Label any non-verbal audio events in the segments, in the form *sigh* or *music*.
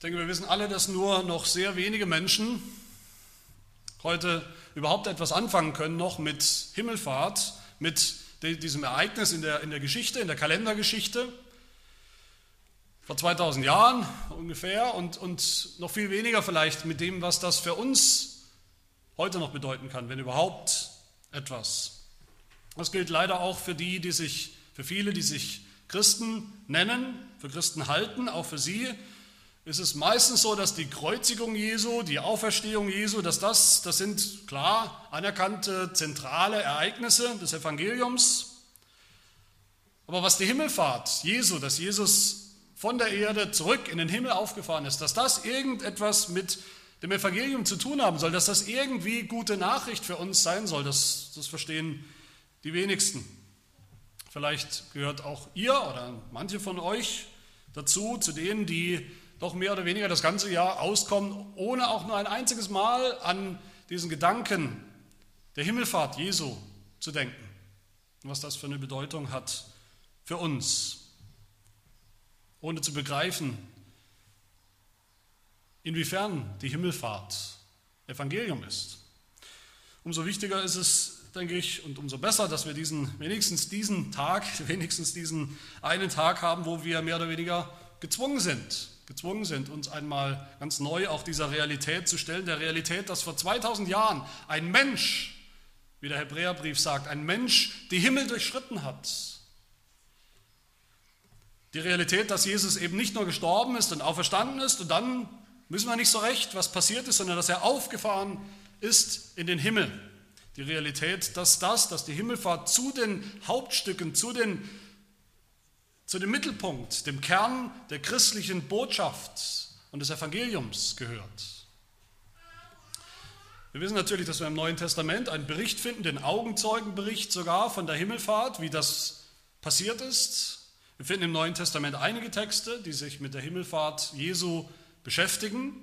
Ich denke, wir wissen alle, dass nur noch sehr wenige Menschen heute überhaupt etwas anfangen können, noch mit Himmelfahrt, mit diesem Ereignis in der, in der Geschichte, in der Kalendergeschichte. Vor 2000 Jahren ungefähr und, und noch viel weniger vielleicht mit dem, was das für uns heute noch bedeuten kann, wenn überhaupt etwas. Das gilt leider auch für die, die sich, für viele, die sich Christen nennen, für Christen halten, auch für sie ist es meistens so, dass die Kreuzigung Jesu, die Auferstehung Jesu, dass das, das sind klar anerkannte zentrale Ereignisse des Evangeliums. Aber was die Himmelfahrt Jesu, dass Jesus von der Erde zurück in den Himmel aufgefahren ist, dass das irgendetwas mit dem Evangelium zu tun haben soll, dass das irgendwie gute Nachricht für uns sein soll, das, das verstehen die wenigsten. Vielleicht gehört auch ihr oder manche von euch dazu, zu denen, die doch mehr oder weniger das ganze Jahr auskommen, ohne auch nur ein einziges Mal an diesen Gedanken der Himmelfahrt Jesu zu denken. Und was das für eine Bedeutung hat für uns. Ohne zu begreifen, inwiefern die Himmelfahrt Evangelium ist. Umso wichtiger ist es, denke ich, und umso besser, dass wir diesen, wenigstens diesen Tag, *laughs* wenigstens diesen einen Tag haben, wo wir mehr oder weniger gezwungen sind, gezwungen sind, uns einmal ganz neu auch dieser Realität zu stellen, der Realität, dass vor 2000 Jahren ein Mensch, wie der Hebräerbrief sagt, ein Mensch die Himmel durchschritten hat. Die Realität, dass Jesus eben nicht nur gestorben ist und auferstanden ist und dann wissen wir nicht so recht, was passiert ist, sondern dass er aufgefahren ist in den Himmel. Die Realität, dass das, dass die Himmelfahrt zu den Hauptstücken, zu, den, zu dem Mittelpunkt, dem Kern der christlichen Botschaft und des Evangeliums gehört. Wir wissen natürlich, dass wir im Neuen Testament einen Bericht finden, den Augenzeugenbericht sogar von der Himmelfahrt, wie das passiert ist. Wir finden im Neuen Testament einige Texte, die sich mit der Himmelfahrt Jesu beschäftigen.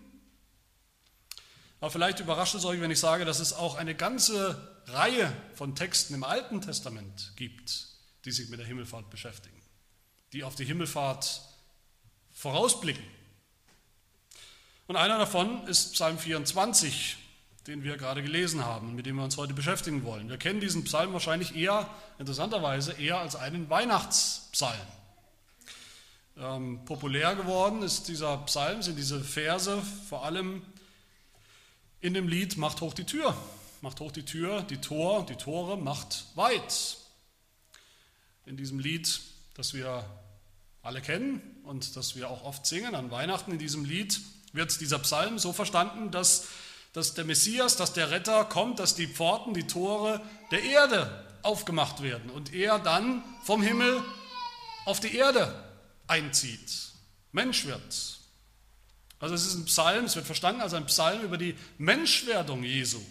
Aber vielleicht überrascht es euch, wenn ich sage, dass es auch eine ganze Reihe von Texten im Alten Testament gibt, die sich mit der Himmelfahrt beschäftigen, die auf die Himmelfahrt vorausblicken. Und einer davon ist Psalm 24, den wir gerade gelesen haben und mit dem wir uns heute beschäftigen wollen. Wir kennen diesen Psalm wahrscheinlich eher, interessanterweise, eher als einen Weihnachtspsalm. Ähm, populär geworden ist dieser Psalm, sind diese Verse vor allem in dem Lied Macht hoch die Tür. Macht hoch die Tür, die Tor, die Tore macht weit. In diesem Lied, das wir alle kennen und das wir auch oft singen an Weihnachten, in diesem Lied wird dieser Psalm so verstanden, dass, dass der Messias, dass der Retter kommt, dass die Pforten, die Tore der Erde aufgemacht werden und er dann vom Himmel auf die Erde einzieht, Mensch wird. Also es ist ein Psalm, es wird verstanden als ein Psalm über die Menschwerdung Jesu,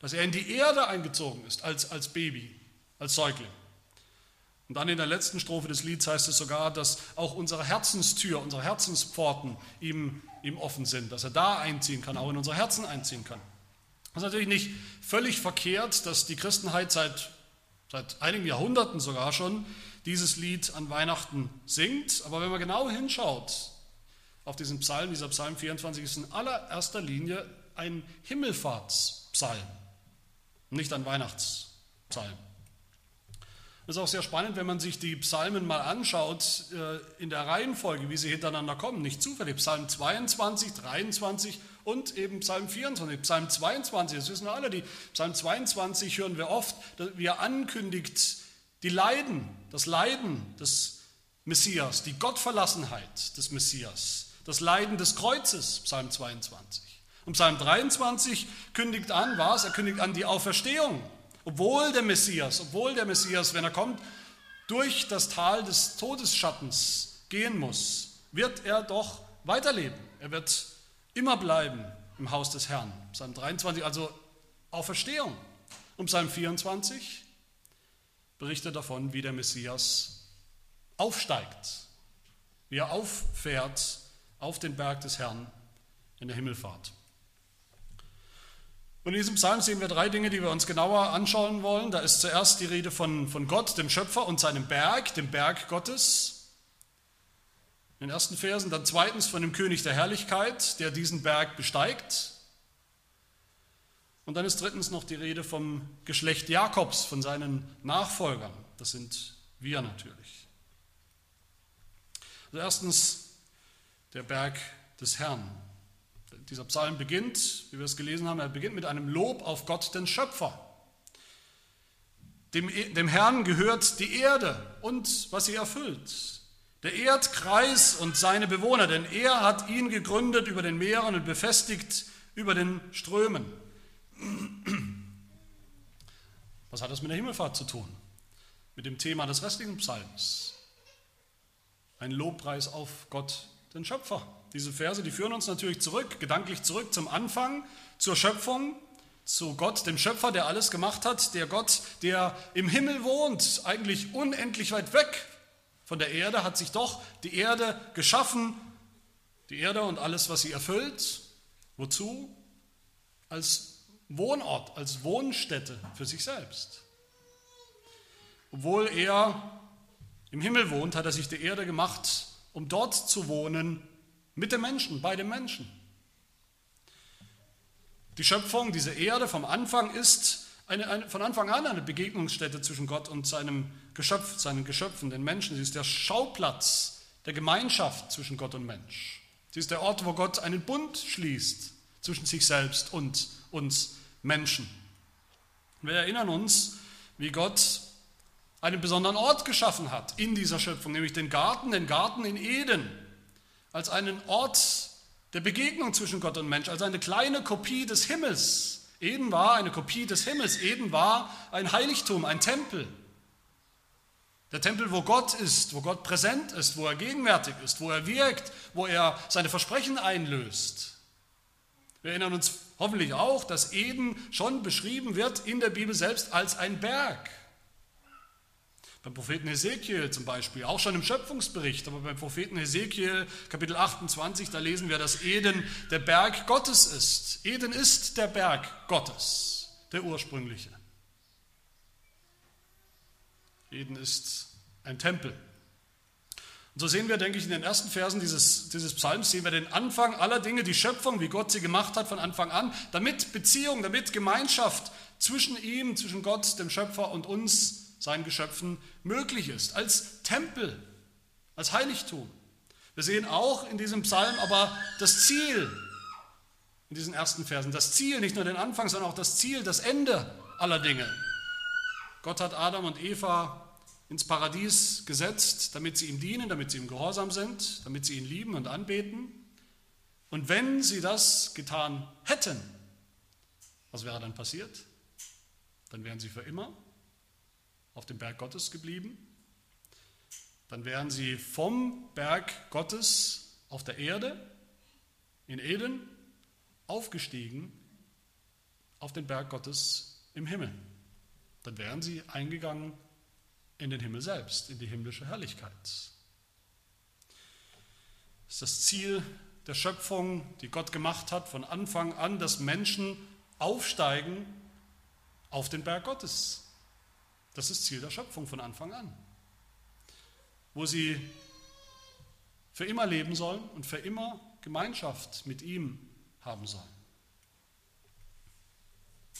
dass er in die Erde eingezogen ist als, als Baby, als Säugling. Und dann in der letzten Strophe des Lieds heißt es sogar, dass auch unsere Herzenstür, unsere Herzenspforten ihm, ihm offen sind, dass er da einziehen kann, auch in unsere Herzen einziehen kann. Das ist natürlich nicht völlig verkehrt, dass die Christenheit seit, seit einigen Jahrhunderten sogar schon dieses Lied an Weihnachten singt. Aber wenn man genau hinschaut auf diesen Psalm, dieser Psalm 24 ist in allererster Linie ein Himmelfahrtspsalm, nicht ein Weihnachtspsalm. Das ist auch sehr spannend, wenn man sich die Psalmen mal anschaut, äh, in der Reihenfolge, wie sie hintereinander kommen. Nicht zufällig. Psalm 22, 23 und eben Psalm 24. Psalm 22, das wissen wir alle, die Psalm 22 hören wir oft, wie er ankündigt, die Leiden, das Leiden des Messias, die Gottverlassenheit des Messias, das Leiden des Kreuzes, Psalm 22. Und Psalm 23 kündigt an, was? Er kündigt an die Auferstehung. Obwohl der Messias, obwohl der Messias, wenn er kommt, durch das Tal des Todesschattens gehen muss, wird er doch weiterleben. Er wird immer bleiben im Haus des Herrn. Psalm 23, also Auferstehung. Und Psalm 24, berichtet davon, wie der Messias aufsteigt, wie er auffährt auf den Berg des Herrn in der Himmelfahrt. Und in diesem Psalm sehen wir drei Dinge, die wir uns genauer anschauen wollen. Da ist zuerst die Rede von, von Gott, dem Schöpfer und seinem Berg, dem Berg Gottes. in den ersten Versen, dann zweitens von dem König der Herrlichkeit, der diesen Berg besteigt. Und dann ist drittens noch die Rede vom Geschlecht Jakobs, von seinen Nachfolgern. Das sind wir natürlich. Also erstens der Berg des Herrn. Dieser Psalm beginnt, wie wir es gelesen haben, er beginnt mit einem Lob auf Gott, den Schöpfer. Dem, dem Herrn gehört die Erde und was sie erfüllt. Der Erdkreis und seine Bewohner, denn er hat ihn gegründet über den Meeren und befestigt über den Strömen. Was hat das mit der Himmelfahrt zu tun? Mit dem Thema des restlichen Psalms. Ein Lobpreis auf Gott, den Schöpfer. Diese Verse, die führen uns natürlich zurück, gedanklich zurück zum Anfang, zur Schöpfung, zu Gott, dem Schöpfer, der alles gemacht hat, der Gott, der im Himmel wohnt, eigentlich unendlich weit weg von der Erde, hat sich doch die Erde geschaffen, die Erde und alles, was sie erfüllt. Wozu? Als Wohnort, als Wohnstätte für sich selbst. Obwohl er im Himmel wohnt, hat er sich die Erde gemacht, um dort zu wohnen mit den Menschen, bei den Menschen. Die Schöpfung, diese Erde vom Anfang ist eine, eine, von Anfang an eine Begegnungsstätte zwischen Gott und seinem Geschöpf, seinen Geschöpfen, den Menschen. Sie ist der Schauplatz der Gemeinschaft zwischen Gott und Mensch. Sie ist der Ort, wo Gott einen Bund schließt zwischen sich selbst und uns Menschen. Wir erinnern uns, wie Gott einen besonderen Ort geschaffen hat in dieser Schöpfung, nämlich den Garten, den Garten in Eden, als einen Ort der Begegnung zwischen Gott und Mensch, als eine kleine Kopie des Himmels. Eden war eine Kopie des Himmels. Eden war ein Heiligtum, ein Tempel. Der Tempel, wo Gott ist, wo Gott präsent ist, wo er gegenwärtig ist, wo er wirkt, wo er seine Versprechen einlöst. Wir erinnern uns hoffentlich auch, dass Eden schon beschrieben wird in der Bibel selbst als ein Berg. Beim Propheten Hesekiel zum Beispiel, auch schon im Schöpfungsbericht, aber beim Propheten Hesekiel Kapitel 28, da lesen wir, dass Eden der Berg Gottes ist. Eden ist der Berg Gottes, der ursprüngliche. Eden ist ein Tempel. Und so sehen wir, denke ich, in den ersten Versen dieses, dieses Psalms, sehen wir den Anfang aller Dinge, die Schöpfung, wie Gott sie gemacht hat von Anfang an, damit Beziehung, damit Gemeinschaft zwischen ihm, zwischen Gott, dem Schöpfer und uns seinen Geschöpfen möglich ist, als Tempel, als Heiligtum. Wir sehen auch in diesem Psalm aber das Ziel, in diesen ersten Versen, das Ziel, nicht nur den Anfang, sondern auch das Ziel, das Ende aller Dinge. Gott hat Adam und Eva ins Paradies gesetzt, damit sie ihm dienen, damit sie ihm gehorsam sind, damit sie ihn lieben und anbeten. Und wenn sie das getan hätten, was wäre dann passiert? Dann wären sie für immer auf dem Berg Gottes geblieben. Dann wären sie vom Berg Gottes auf der Erde in Eden aufgestiegen auf den Berg Gottes im Himmel. Dann wären sie eingegangen in den Himmel selbst, in die himmlische Herrlichkeit. Das ist das Ziel der Schöpfung, die Gott gemacht hat, von Anfang an, dass Menschen aufsteigen auf den Berg Gottes, das ist Ziel der Schöpfung von Anfang an. Wo sie für immer leben sollen und für immer Gemeinschaft mit ihm haben sollen.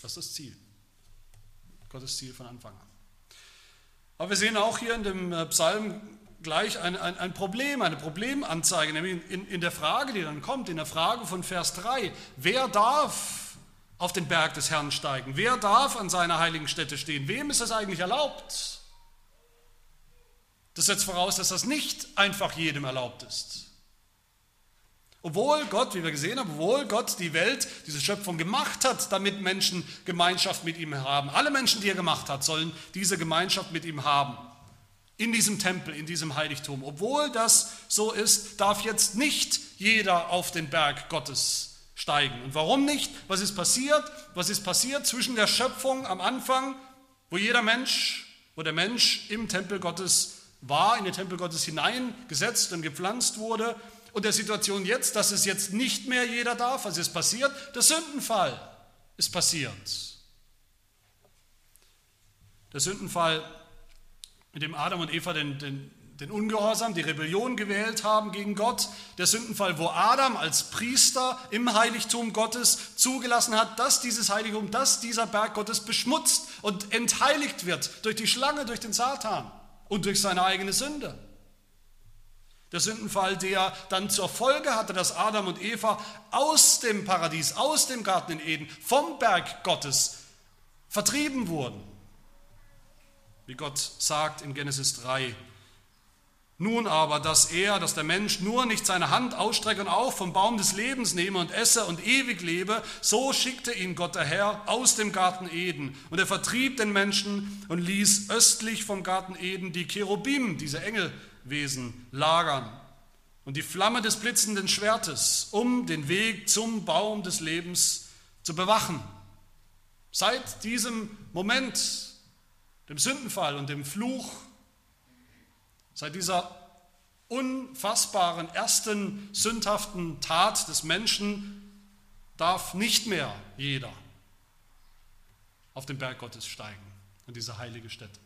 Das ist das Ziel. Gottes Ziel von Anfang an. Aber wir sehen auch hier in dem äh, Psalm gleich ein, ein, ein Problem, eine Problemanzeige, nämlich in, in der Frage, die dann kommt, in der Frage von Vers 3. Wer darf auf den Berg des Herrn steigen? Wer darf an seiner heiligen Stätte stehen? Wem ist das eigentlich erlaubt? Das setzt voraus, dass das nicht einfach jedem erlaubt ist. Obwohl Gott, wie wir gesehen haben, obwohl Gott die Welt, diese Schöpfung gemacht hat, damit Menschen Gemeinschaft mit ihm haben. Alle Menschen, die er gemacht hat, sollen diese Gemeinschaft mit ihm haben. In diesem Tempel, in diesem Heiligtum. Obwohl das so ist, darf jetzt nicht jeder auf den Berg Gottes steigen. Und warum nicht? Was ist passiert? Was ist passiert zwischen der Schöpfung am Anfang, wo jeder Mensch, wo der Mensch im Tempel Gottes war, in den Tempel Gottes hineingesetzt und gepflanzt wurde, und der Situation jetzt, dass es jetzt nicht mehr jeder darf? Was ist passiert? Der Sündenfall ist passiert. Der Sündenfall, mit dem Adam und Eva den, den, den Ungehorsam, die Rebellion gewählt haben gegen Gott. Der Sündenfall, wo Adam als Priester im Heiligtum Gottes zugelassen hat, dass dieses Heiligtum, dass dieser Berg Gottes beschmutzt und entheiligt wird durch die Schlange, durch den Satan und durch seine eigene Sünde. Der Sündenfall, der dann zur Folge hatte, dass Adam und Eva aus dem Paradies, aus dem Garten in Eden, vom Berg Gottes vertrieben wurden. Wie Gott sagt in Genesis 3, nun aber, dass er, dass der Mensch nur nicht seine Hand ausstrecke und auch vom Baum des Lebens nehme und esse und ewig lebe, so schickte ihn Gott der Herr aus dem Garten Eden. Und er vertrieb den Menschen und ließ östlich vom Garten Eden die Cherubim, diese Engelwesen, lagern und die Flamme des blitzenden Schwertes, um den Weg zum Baum des Lebens zu bewachen. Seit diesem Moment, dem Sündenfall und dem Fluch Seit dieser unfassbaren ersten sündhaften Tat des Menschen darf nicht mehr jeder auf den Berg Gottes steigen, in diese heilige Stätte.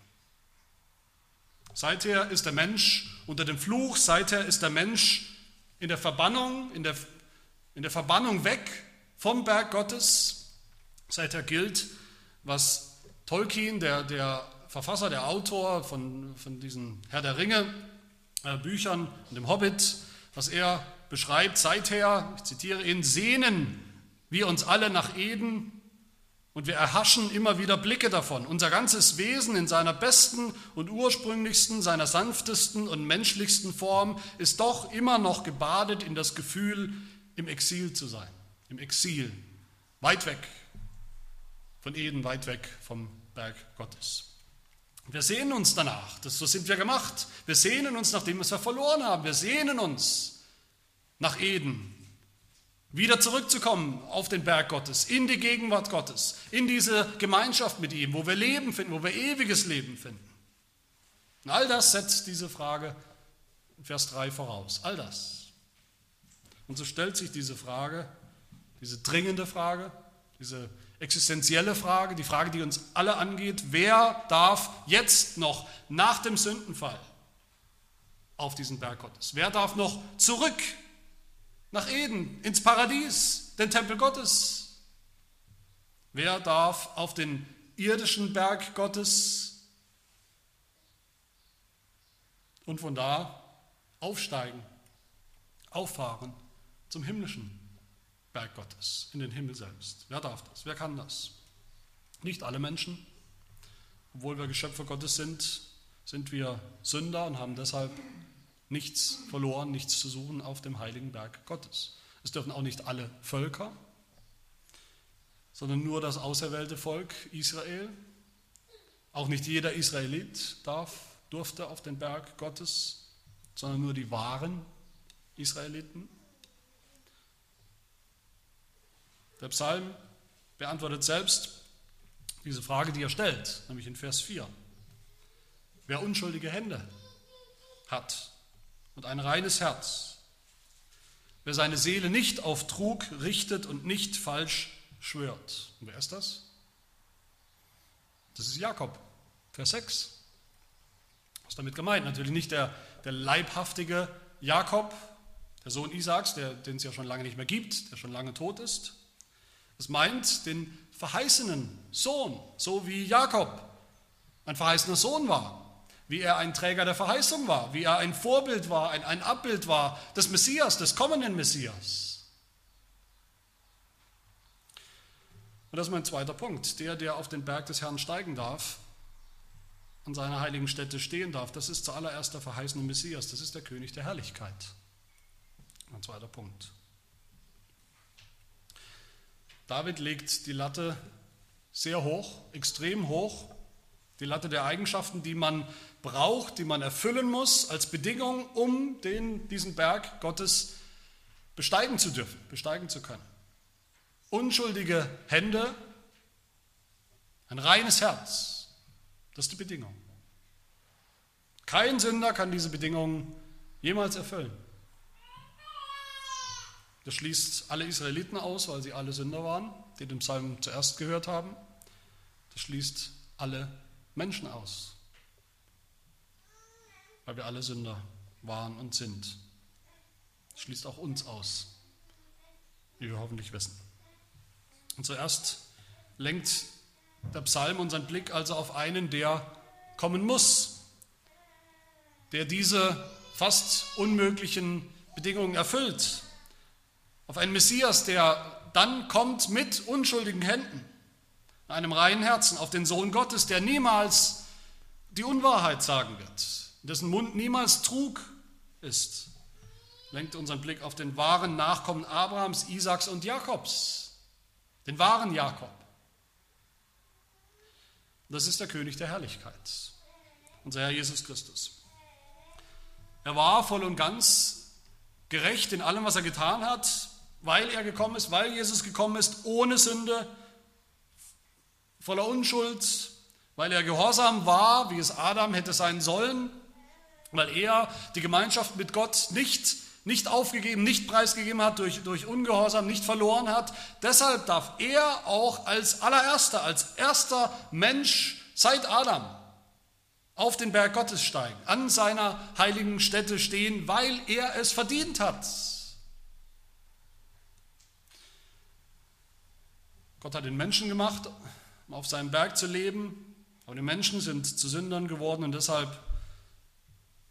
Seither ist der Mensch unter dem Fluch, seither ist der Mensch in der Verbannung, in der, in der Verbannung weg vom Berg Gottes. Seither gilt, was Tolkien, der, der Verfasser, der Autor von, von diesen Herr der Ringe äh, Büchern und dem Hobbit, was er beschreibt, seither, ich zitiere ihn, sehnen wir uns alle nach Eden und wir erhaschen immer wieder Blicke davon. Unser ganzes Wesen in seiner besten und ursprünglichsten, seiner sanftesten und menschlichsten Form ist doch immer noch gebadet in das Gefühl, im Exil zu sein. Im Exil, weit weg von Eden, weit weg vom Berg Gottes. Wir sehnen uns danach, das, so sind wir gemacht. Wir sehnen uns nach dem, was wir verloren haben. Wir sehnen uns nach Eden, wieder zurückzukommen auf den Berg Gottes, in die Gegenwart Gottes, in diese Gemeinschaft mit ihm, wo wir Leben finden, wo wir ewiges Leben finden. Und all das setzt diese Frage in Vers 3 voraus. All das. Und so stellt sich diese Frage, diese dringende Frage, diese existenzielle Frage, die Frage, die uns alle angeht, wer darf jetzt noch nach dem Sündenfall auf diesen Berg Gottes? Wer darf noch zurück nach Eden, ins Paradies, den Tempel Gottes? Wer darf auf den irdischen Berg Gottes und von da aufsteigen, auffahren zum himmlischen Berg Gottes, in den Himmel selbst. Wer darf das? Wer kann das? Nicht alle Menschen. Obwohl wir Geschöpfe Gottes sind, sind wir Sünder und haben deshalb nichts verloren, nichts zu suchen auf dem heiligen Berg Gottes. Es dürfen auch nicht alle Völker, sondern nur das auserwählte Volk Israel. Auch nicht jeder Israelit darf, durfte auf den Berg Gottes, sondern nur die wahren Israeliten. Der Psalm beantwortet selbst diese Frage, die er stellt, nämlich in Vers 4. Wer unschuldige Hände hat und ein reines Herz, wer seine Seele nicht auf Trug richtet und nicht falsch schwört. Und wer ist das? Das ist Jakob, Vers 6. Was ist damit gemeint? Natürlich nicht der, der leibhaftige Jakob, der Sohn Isaaks, den es ja schon lange nicht mehr gibt, der schon lange tot ist, das meint den verheißenen Sohn, so wie Jakob ein verheißener Sohn war, wie er ein Träger der Verheißung war, wie er ein Vorbild war, ein, ein Abbild war des Messias, des kommenden Messias. Und das ist mein zweiter Punkt. Der, der auf den Berg des Herrn steigen darf, an seiner heiligen Stätte stehen darf, das ist zuallererst der verheißene Messias, das ist der König der Herrlichkeit. Mein zweiter Punkt. David legt die Latte sehr hoch, extrem hoch, die Latte der Eigenschaften, die man braucht, die man erfüllen muss als Bedingung, um den, diesen Berg Gottes besteigen zu dürfen, besteigen zu können. Unschuldige Hände, ein reines Herz, das ist die Bedingung. Kein Sünder kann diese Bedingungen jemals erfüllen. Das schließt alle Israeliten aus, weil sie alle Sünder waren, die den Psalm zuerst gehört haben. Das schließt alle Menschen aus. weil wir alle Sünder waren und sind. Das schließt auch uns aus, wie wir hoffentlich wissen. Und zuerst lenkt der Psalm unseren Blick also auf einen, der kommen muss, der diese fast unmöglichen Bedingungen erfüllt. Auf einen Messias, der dann kommt mit unschuldigen Händen, einem reinen Herzen, auf den Sohn Gottes, der niemals die Unwahrheit sagen wird, dessen Mund niemals Trug ist. Lenkt unseren Blick auf den wahren Nachkommen Abrahams, Isaaks und Jakobs, den wahren Jakob. Das ist der König der Herrlichkeit, unser Herr Jesus Christus. Er war voll und ganz gerecht in allem, was er getan hat, weil er gekommen ist, weil Jesus gekommen ist, ohne Sünde, voller Unschuld, weil er gehorsam war, wie es Adam hätte sein sollen, weil er die Gemeinschaft mit Gott nicht, nicht aufgegeben, nicht preisgegeben hat, durch, durch Ungehorsam nicht verloren hat. Deshalb darf er auch als allererster, als erster Mensch seit Adam auf den Berg Gottes steigen, an seiner heiligen Stätte stehen, weil er es verdient hat. Gott hat den Menschen gemacht, um auf seinem Berg zu leben, aber die Menschen sind zu Sündern geworden und deshalb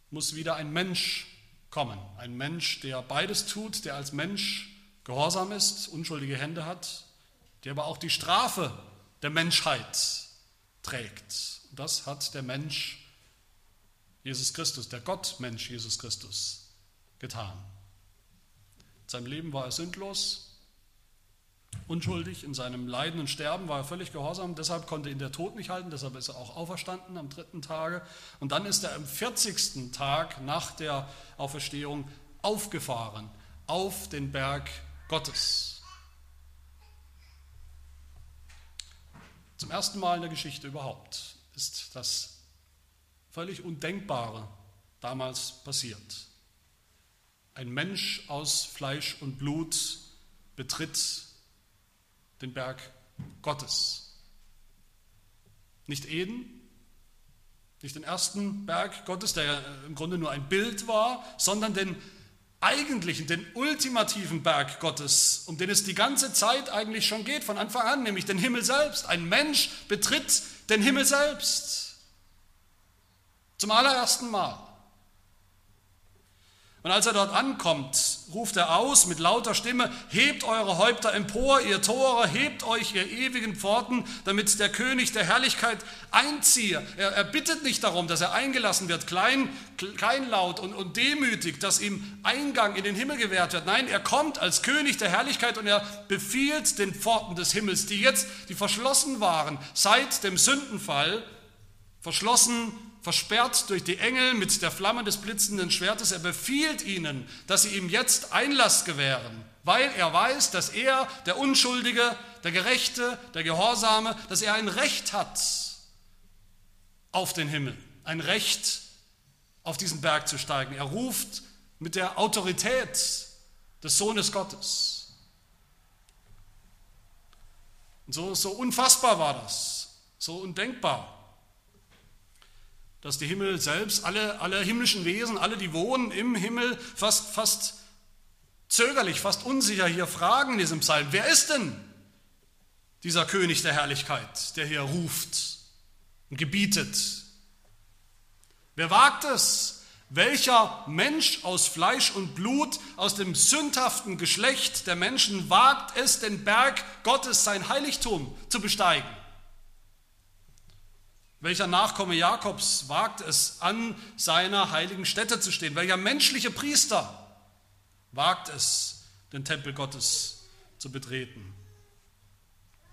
muss wieder ein Mensch kommen. Ein Mensch, der beides tut, der als Mensch gehorsam ist, unschuldige Hände hat, der aber auch die Strafe der Menschheit trägt. Und das hat der Mensch Jesus Christus, der Gottmensch Jesus Christus, getan. In seinem Leben war er sündlos, unschuldig, in seinem Leiden und Sterben war er völlig gehorsam, deshalb konnte ihn der Tod nicht halten, deshalb ist er auch auferstanden am dritten Tage. Und dann ist er am 40. Tag nach der Auferstehung aufgefahren auf den Berg Gottes. Zum ersten Mal in der Geschichte überhaupt ist das völlig Undenkbare damals passiert. Ein Mensch aus Fleisch und Blut betritt den Berg Gottes. Nicht Eden, nicht den ersten Berg Gottes, der im Grunde nur ein Bild war, sondern den eigentlichen, den ultimativen Berg Gottes, um den es die ganze Zeit eigentlich schon geht, von Anfang an, nämlich den Himmel selbst. Ein Mensch betritt den Himmel selbst. Zum allerersten Mal. Und als er dort ankommt, ruft er aus mit lauter Stimme, hebt eure Häupter empor, ihr Tore, hebt euch, ihr ewigen Pforten, damit der König der Herrlichkeit einziehe. Er, er bittet nicht darum, dass er eingelassen wird, klein, kleinlaut und, und demütig, dass ihm Eingang in den Himmel gewährt wird. Nein, er kommt als König der Herrlichkeit und er befiehlt den Pforten des Himmels, die jetzt, die verschlossen waren, seit dem Sündenfall, verschlossen versperrt durch die Engel mit der Flamme des blitzenden Schwertes. Er befiehlt ihnen, dass sie ihm jetzt Einlass gewähren, weil er weiß, dass er, der Unschuldige, der Gerechte, der Gehorsame, dass er ein Recht hat auf den Himmel, ein Recht auf diesen Berg zu steigen. Er ruft mit der Autorität des Sohnes Gottes. Und so, so unfassbar war das, so undenkbar dass die Himmel selbst, alle, alle himmlischen Wesen, alle, die wohnen im Himmel, fast, fast zögerlich, fast unsicher hier fragen in diesem Psalm, wer ist denn dieser König der Herrlichkeit, der hier ruft und gebietet? Wer wagt es? Welcher Mensch aus Fleisch und Blut, aus dem sündhaften Geschlecht der Menschen wagt es, den Berg Gottes, sein Heiligtum, zu besteigen? Welcher Nachkomme Jakobs wagt es, an seiner heiligen Stätte zu stehen? Welcher menschliche Priester wagt es, den Tempel Gottes zu betreten?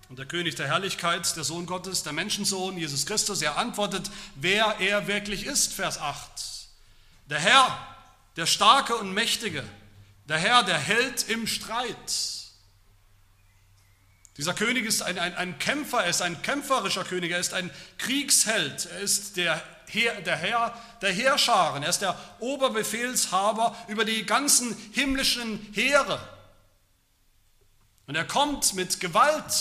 Und der König der Herrlichkeit, der Sohn Gottes, der Menschensohn, Jesus Christus, er antwortet, wer er wirklich ist, Vers 8. Der Herr, der Starke und Mächtige, der Herr, der Held im Streit. Dieser König ist ein, ein, ein Kämpfer, er ist ein kämpferischer König, er ist ein Kriegsheld, er ist der, Herr, der Herr der Heerscharen, er ist der Oberbefehlshaber über die ganzen himmlischen Heere. Und er kommt mit Gewalt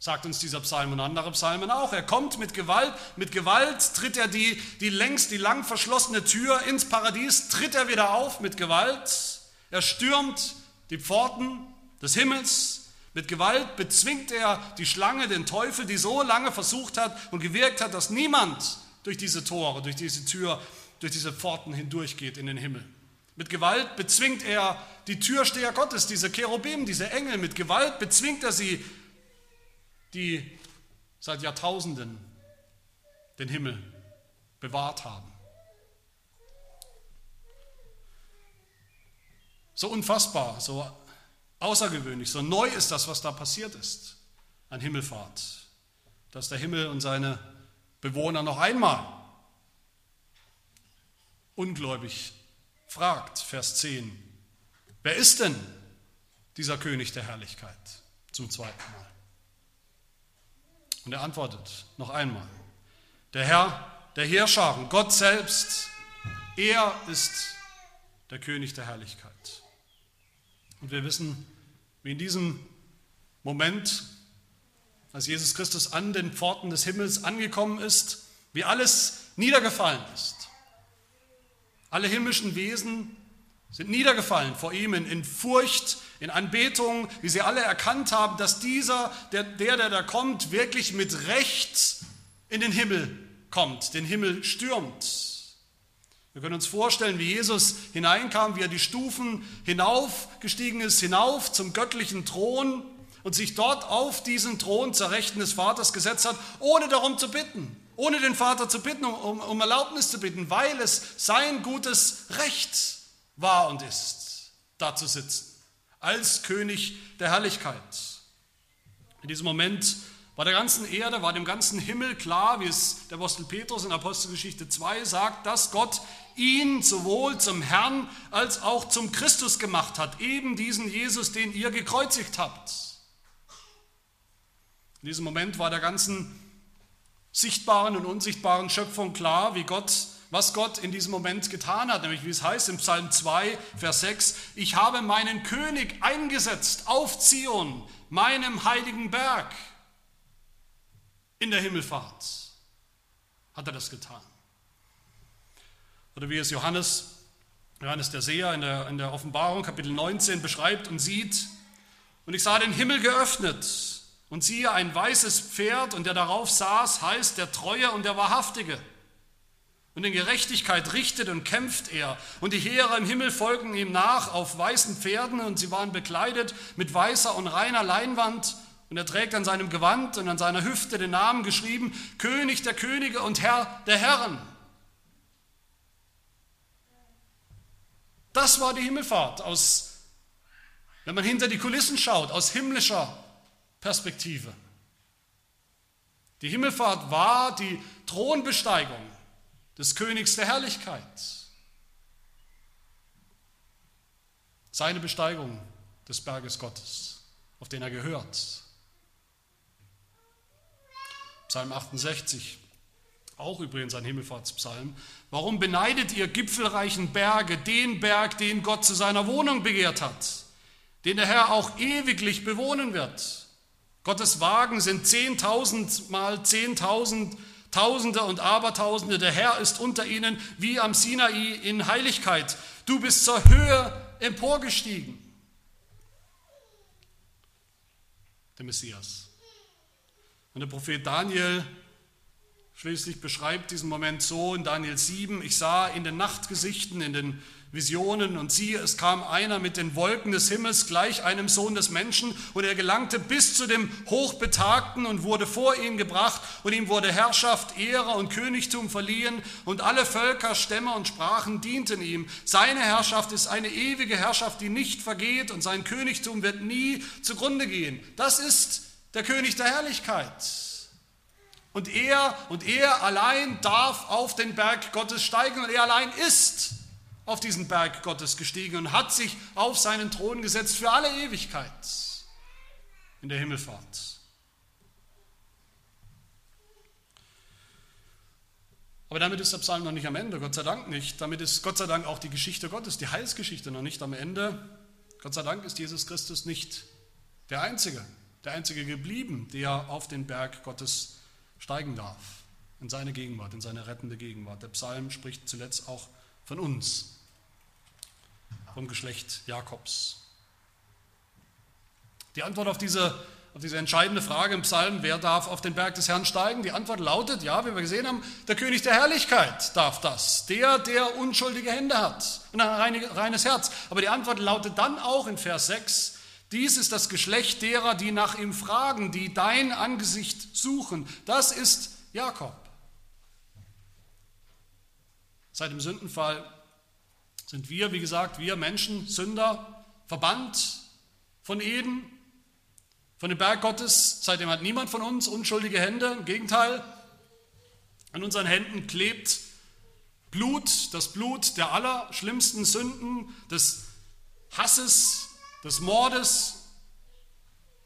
sagt uns dieser Psalm und andere Psalmen auch. Er kommt mit Gewalt, mit Gewalt tritt er die, die längst, die lang verschlossene Tür ins Paradies, tritt er wieder auf mit Gewalt. Er stürmt die Pforten des Himmels. Mit Gewalt bezwingt er die Schlange, den Teufel, die so lange versucht hat und gewirkt hat, dass niemand durch diese Tore, durch diese Tür, durch diese Pforten hindurchgeht in den Himmel. Mit Gewalt bezwingt er die Türsteher Gottes, diese Cherubim, diese Engel. Mit Gewalt bezwingt er sie die seit Jahrtausenden den Himmel bewahrt haben. So unfassbar, so außergewöhnlich, so neu ist das, was da passiert ist. An Himmelfahrt, dass der Himmel und seine Bewohner noch einmal ungläubig fragt, Vers 10, wer ist denn dieser König der Herrlichkeit? Zum zweiten Mal? Und er antwortet noch einmal, der Herr der Heerscharen, Gott selbst, er ist der König der Herrlichkeit. Und wir wissen, wie in diesem Moment, als Jesus Christus an den Pforten des Himmels angekommen ist, wie alles niedergefallen ist. Alle himmlischen Wesen sind niedergefallen vor ihm in, in, Furcht, in Anbetung, wie sie alle erkannt haben, dass dieser, der, der, der da kommt, wirklich mit Recht in den Himmel kommt, den Himmel stürmt. Wir können uns vorstellen, wie Jesus hineinkam, wie er die Stufen hinaufgestiegen ist, hinauf zum göttlichen Thron und sich dort auf diesen Thron zur Rechten des Vaters gesetzt hat, ohne darum zu bitten, ohne den Vater zu bitten, um, um Erlaubnis zu bitten, weil es sein gutes Recht war und ist, da zu sitzen, als König der Herrlichkeit. In diesem Moment war der ganzen Erde, war dem ganzen Himmel klar, wie es der Apostel Petrus in Apostelgeschichte 2 sagt, dass Gott ihn sowohl zum Herrn als auch zum Christus gemacht hat, eben diesen Jesus, den ihr gekreuzigt habt. In diesem Moment war der ganzen sichtbaren und unsichtbaren Schöpfung klar, wie Gott was Gott in diesem Moment getan hat, nämlich wie es heißt im Psalm 2, Vers 6, ich habe meinen König eingesetzt auf Zion, meinem heiligen Berg. In der Himmelfahrt hat er das getan. Oder wie es Johannes, Johannes der Seher in der, in der Offenbarung Kapitel 19 beschreibt und sieht, und ich sah den Himmel geöffnet und siehe ein weißes Pferd und der darauf saß, heißt der Treue und der Wahrhaftige und in Gerechtigkeit richtet und kämpft er. Und die Heere im Himmel folgen ihm nach auf weißen Pferden und sie waren bekleidet mit weißer und reiner Leinwand. Und er trägt an seinem Gewand und an seiner Hüfte den Namen geschrieben, König der Könige und Herr der Herren. Das war die Himmelfahrt aus, wenn man hinter die Kulissen schaut, aus himmlischer Perspektive. Die Himmelfahrt war die Thronbesteigung des Königs der Herrlichkeit. Seine Besteigung des Berges Gottes, auf den er gehört. Psalm 68, auch übrigens ein Himmelfahrtspsalm. Warum beneidet ihr gipfelreichen Berge den Berg, den Gott zu seiner Wohnung begehrt hat, den der Herr auch ewiglich bewohnen wird? Gottes Wagen sind zehntausend mal zehntausend Tausende und Abertausende, der Herr ist unter ihnen wie am Sinai in Heiligkeit. Du bist zur Höhe emporgestiegen. Der Messias. Und der Prophet Daniel schließlich beschreibt diesen Moment so in Daniel 7, ich sah in den Nachtgesichten, in den Visionen und siehe, es kam einer mit den Wolken des Himmels gleich einem Sohn des Menschen und er gelangte bis zu dem Hochbetagten und wurde vor ihn gebracht und ihm wurde Herrschaft, Ehre und Königtum verliehen und alle Völker, Stämme und Sprachen dienten ihm. Seine Herrschaft ist eine ewige Herrschaft, die nicht vergeht und sein Königtum wird nie zugrunde gehen. Das ist der König der Herrlichkeit. Und er und er allein darf auf den Berg Gottes steigen und er allein ist auf diesen Berg Gottes gestiegen und hat sich auf seinen Thron gesetzt für alle Ewigkeit in der Himmelfahrt. Aber damit ist der Psalm noch nicht am Ende, Gott sei Dank nicht. Damit ist Gott sei Dank auch die Geschichte Gottes, die Heilsgeschichte noch nicht am Ende. Gott sei Dank ist Jesus Christus nicht der Einzige, der einzige geblieben, der auf den Berg Gottes steigen darf, in seine Gegenwart, in seine rettende Gegenwart. Der Psalm spricht zuletzt auch von uns, vom Geschlecht Jakobs. Die Antwort auf diese auf diese entscheidende Frage im Psalm, wer darf auf den Berg des Herrn steigen? Die Antwort lautet, ja, wie wir gesehen haben, der König der Herrlichkeit darf das. Der, der unschuldige Hände hat und ein reines Herz. Aber die Antwort lautet dann auch in Vers 6, dies ist das Geschlecht derer, die nach ihm fragen, die dein Angesicht suchen. Das ist Jakob. Seit dem Sündenfall sind wir, wie gesagt, wir Menschen, Sünder, verbannt von Eden, von dem Berg Gottes. Seitdem hat niemand von uns unschuldige Hände. Im Gegenteil, an unseren Händen klebt Blut, das Blut der allerschlimmsten Sünden, des Hasses, des Mordes,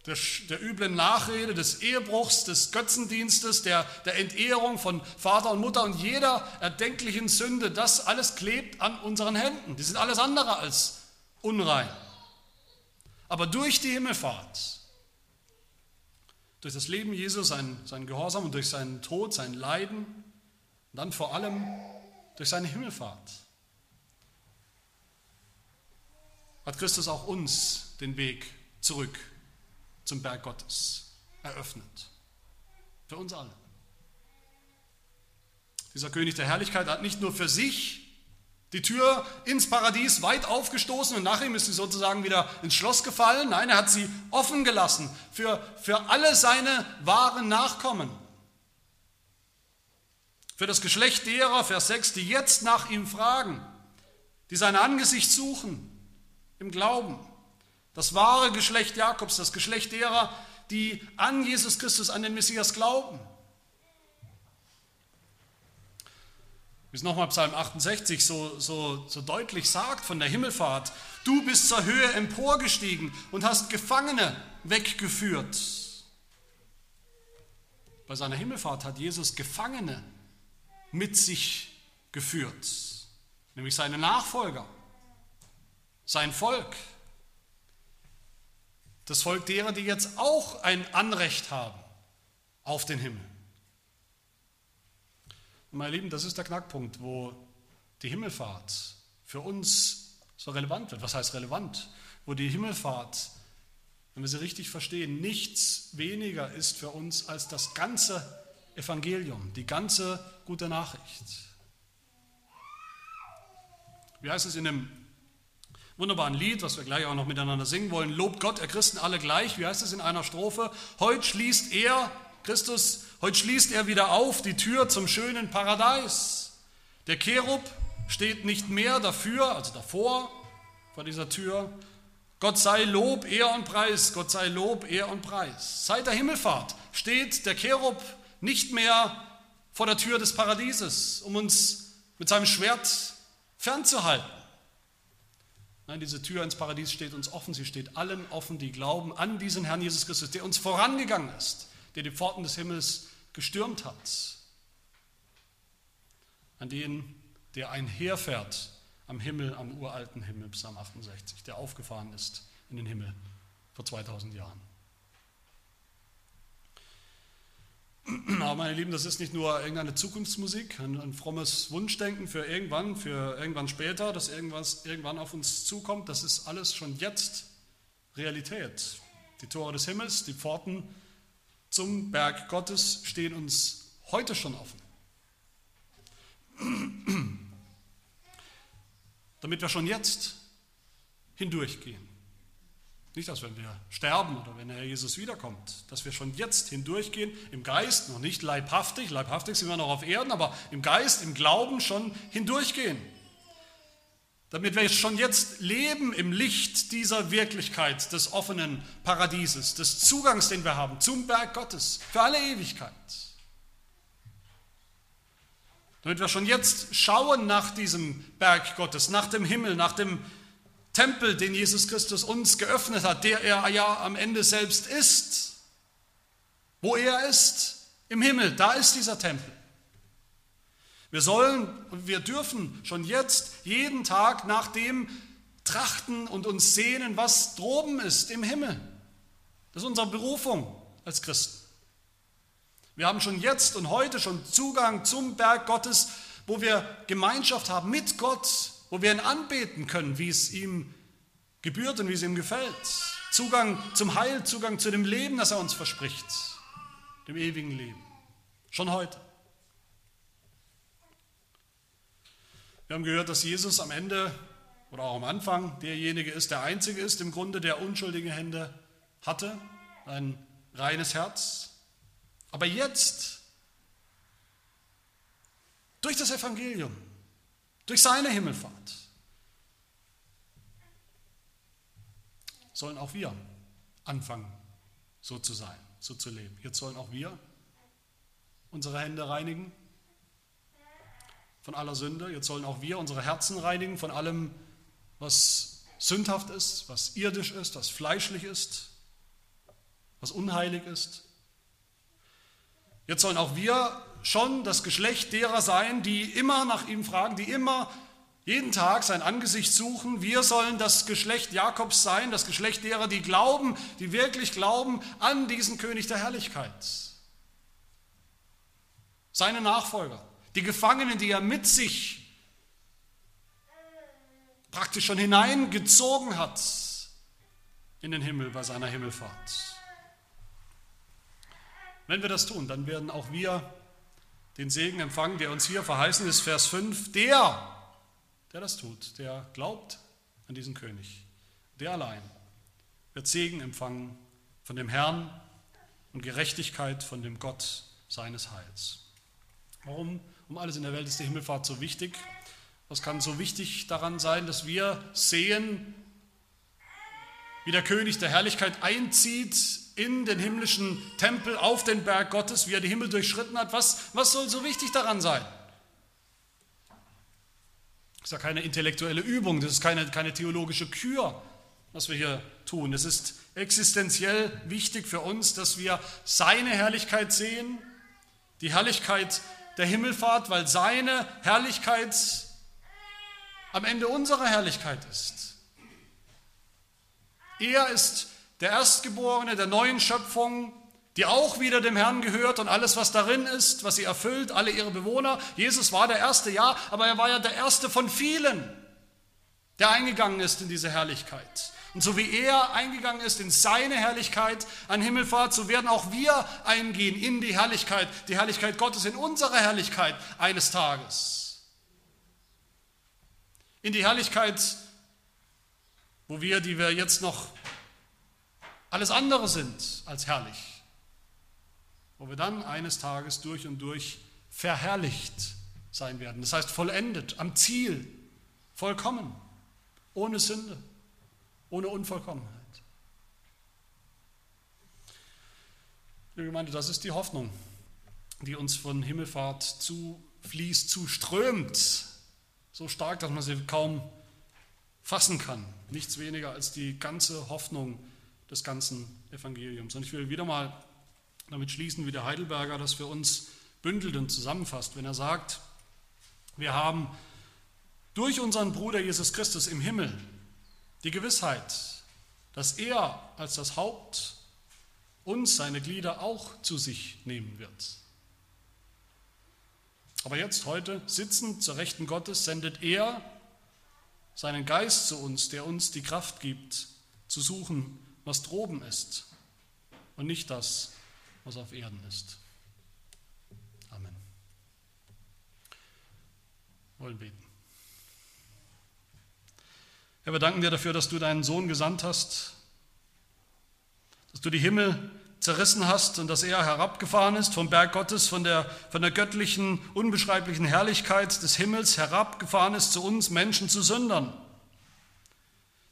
der, der üblen Nachrede, des Ehebruchs, des Götzendienstes, der, der Entehrung von Vater und Mutter und jeder erdenklichen Sünde. Das alles klebt an unseren Händen. Die sind alles andere als unrein. Aber durch die Himmelfahrt durch das Leben Jesus, sein, sein Gehorsam und durch seinen Tod, sein Leiden und dann vor allem durch seine Himmelfahrt hat Christus auch uns den Weg zurück zum Berg Gottes eröffnet. Für uns alle. Dieser König der Herrlichkeit hat nicht nur für sich die Tür ins Paradies weit aufgestoßen und nach ihm ist sie sozusagen wieder ins Schloss gefallen. Nein, er hat sie offen gelassen für, für alle seine wahren Nachkommen. Für das Geschlecht derer, Vers 6, die jetzt nach ihm fragen, die sein Angesicht suchen im Glauben. Das wahre Geschlecht Jakobs, das Geschlecht derer, die an Jesus Christus, an den Messias glauben. wie es nochmal Psalm 68 so, so, so deutlich sagt von der Himmelfahrt, du bist zur Höhe emporgestiegen und hast Gefangene weggeführt. Bei seiner Himmelfahrt hat Jesus Gefangene mit sich geführt, nämlich seine Nachfolger, sein Volk, das Volk derer, die jetzt auch ein Anrecht haben auf den Himmel. Und meine Lieben, das ist der Knackpunkt, wo die Himmelfahrt für uns so relevant wird. Was heißt relevant? Wo die Himmelfahrt, wenn wir sie richtig verstehen, nichts weniger ist für uns als das ganze Evangelium, die ganze gute Nachricht. Wie heißt es in dem wunderbaren Lied, was wir gleich auch noch miteinander singen wollen? Lobt Gott, er Christen alle gleich. Wie heißt es in einer Strophe? Heute schließt er, Christus, Heute schließt er wieder auf die Tür zum schönen Paradies. Der Cherub steht nicht mehr dafür, also davor, vor dieser Tür. Gott sei Lob, Ehr und Preis, Gott sei Lob, Ehr und Preis. Seit der Himmelfahrt steht der Cherub nicht mehr vor der Tür des Paradieses, um uns mit seinem Schwert fernzuhalten. Nein, diese Tür ins Paradies steht uns offen. Sie steht allen offen, die glauben an diesen Herrn Jesus Christus, der uns vorangegangen ist, der die Pforten des Himmels gestürmt hat, an den, der einherfährt am Himmel, am uralten Himmel, Psalm 68, der aufgefahren ist in den Himmel vor 2000 Jahren. Aber meine Lieben, das ist nicht nur irgendeine Zukunftsmusik, ein, ein, frommes Wunschdenken für irgendwann, für irgendwann später, dass irgendwas irgendwann auf uns zukommt. Das ist alles schon jetzt Realität. Die Tore des Himmels, die Pforten zum Berg Gottes stehen uns heute schon offen. Damit wir schon jetzt hindurchgehen. Nicht, dass wenn wir sterben oder wenn Herr Jesus wiederkommt, dass wir schon jetzt hindurchgehen, im Geist, noch nicht leibhaftig, leibhaftig sind wir noch auf Erden, aber im Geist, im Glauben schon hindurchgehen damit wir schon jetzt leben im Licht dieser Wirklichkeit des offenen Paradieses, des Zugangs, den wir haben zum Berg Gottes für alle Ewigkeit. Damit wir schon jetzt schauen nach diesem Berg Gottes, nach dem Himmel, nach dem Tempel, den Jesus Christus uns geöffnet hat, der er ja am Ende selbst ist. Wo er ist, im Himmel, da ist dieser Tempel. Wir sollen und wir dürfen schon jetzt jeden Tag nach dem trachten und uns sehnen, was droben ist im Himmel. Das ist unsere Berufung als Christen. Wir haben schon jetzt und heute schon Zugang zum Berg Gottes, wo wir Gemeinschaft haben mit Gott, wo wir ihn anbeten können, wie es ihm gebührt und wie es ihm gefällt. Zugang zum Heil, Zugang zu dem Leben, das er uns verspricht, dem ewigen Leben. Schon heute. Wir haben gehört, dass Jesus am Ende oder auch am Anfang derjenige ist, der Einzige ist im Grunde, der unschuldige Hände hatte, ein reines Herz. Aber jetzt, durch das Evangelium, durch seine Himmelfahrt, sollen auch wir anfangen, so zu sein, so zu leben. Jetzt sollen auch wir unsere Hände reinigen von aller Sünde. Jetzt sollen auch wir unsere Herzen reinigen von allem, was sündhaft ist, was irdisch ist, was fleischlich ist, was unheilig ist. Jetzt sollen auch wir schon das Geschlecht derer sein, die immer nach ihm fragen, die immer jeden Tag sein Angesicht suchen. Wir sollen das Geschlecht Jakobs sein, das Geschlecht derer, die glauben, die wirklich glauben an diesen König der Herrlichkeit. Seine Nachfolger, die Gefangenen, die er mit sich praktisch schon hineingezogen hat in den Himmel bei seiner Himmelfahrt. Wenn wir das tun, dann werden auch wir den Segen empfangen, der uns hier verheißen ist, Vers 5. Der, der das tut, der glaubt an diesen König, der allein wird Segen empfangen von dem Herrn und Gerechtigkeit von dem Gott seines Heils. Warum um alles in der Welt ist die Himmelfahrt so wichtig? Was kann so wichtig daran sein, dass wir sehen, wie der König der Herrlichkeit einzieht in den himmlischen Tempel auf den Berg Gottes, wie er die Himmel durchschritten hat. Was, was soll so wichtig daran sein? Das ist ja keine intellektuelle Übung, das ist keine, keine theologische Kür, was wir hier tun. Es ist existenziell wichtig für uns, dass wir seine Herrlichkeit sehen, die Herrlichkeit der Himmelfahrt, weil seine Herrlichkeit am Ende unserer Herrlichkeit ist. Er ist der Erstgeborene der neuen Schöpfung, die auch wieder dem Herrn gehört und alles, was darin ist, was sie erfüllt, alle ihre Bewohner. Jesus war der Erste, ja, aber er war ja der Erste von vielen, der eingegangen ist in diese Herrlichkeit. Und so wie er eingegangen ist in seine Herrlichkeit an Himmelfahrt, so werden auch wir eingehen in die Herrlichkeit, die Herrlichkeit Gottes, in unsere Herrlichkeit eines Tages. In die Herrlichkeit, wo wir, die wir jetzt noch alles andere sind als herrlich, wo wir dann eines Tages durch und durch verherrlicht sein werden. Das heißt vollendet, am Ziel, vollkommen, ohne Sünde, ohne Unvollkommenheit. Liebe Gemeinde, das ist die Hoffnung, die uns von Himmelfahrt zufließt, zuströmt, so stark, dass man sie kaum fassen kann. Nichts weniger als die ganze Hoffnung des ganzen Evangeliums. Und ich will wieder mal damit schließen, wie der Heidelberger das für uns bündelt und zusammenfasst, wenn er sagt, wir haben durch unseren Bruder Jesus Christus im Himmel die Gewissheit, dass er als das Haupt uns, seine Glieder, auch zu sich nehmen wird. Aber jetzt, heute, sitzend zur Rechten Gottes, sendet er seinen Geist zu uns, der uns die Kraft gibt, zu suchen, was droben ist und nicht das, was auf Erden ist. Amen. Wir wollen beten. Herr, wir danken dir dafür, dass du deinen Sohn gesandt hast, dass du die Himmel zerrissen hast und dass er herabgefahren ist vom Berg Gottes, von der, von der göttlichen, unbeschreiblichen Herrlichkeit des Himmels herabgefahren ist zu uns Menschen, zu Sündern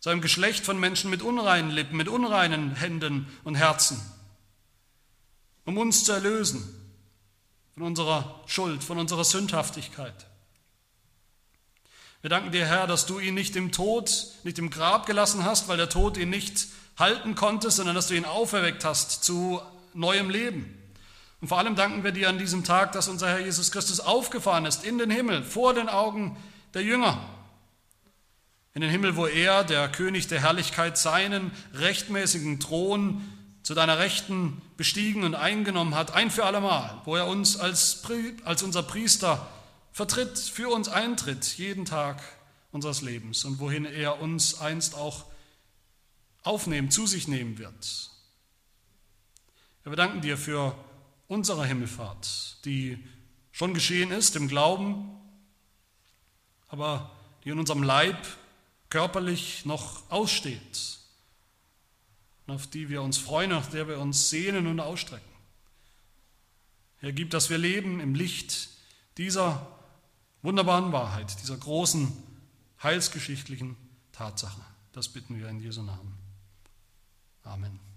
zu einem Geschlecht von Menschen mit unreinen Lippen, mit unreinen Händen und Herzen, um uns zu erlösen von unserer Schuld, von unserer Sündhaftigkeit. Wir danken dir, Herr, dass du ihn nicht im Tod, nicht im Grab gelassen hast, weil der Tod ihn nicht halten konnte, sondern dass du ihn auferweckt hast zu neuem Leben. Und vor allem danken wir dir an diesem Tag, dass unser Herr Jesus Christus aufgefahren ist in den Himmel vor den Augen der Jünger in den Himmel, wo er, der König der Herrlichkeit, seinen rechtmäßigen Thron zu deiner Rechten bestiegen und eingenommen hat, ein für allemal, wo er uns als, als unser Priester vertritt, für uns eintritt, jeden Tag unseres Lebens und wohin er uns einst auch aufnehmen, zu sich nehmen wird. Wir danken dir für unsere Himmelfahrt, die schon geschehen ist im Glauben, aber die in unserem Leib körperlich noch aussteht, auf die wir uns freuen, auf der wir uns sehnen und ausstrecken. Herr, gib, dass wir leben im Licht dieser wunderbaren Wahrheit, dieser großen heilsgeschichtlichen Tatsache. Das bitten wir in Jesu Namen. Amen.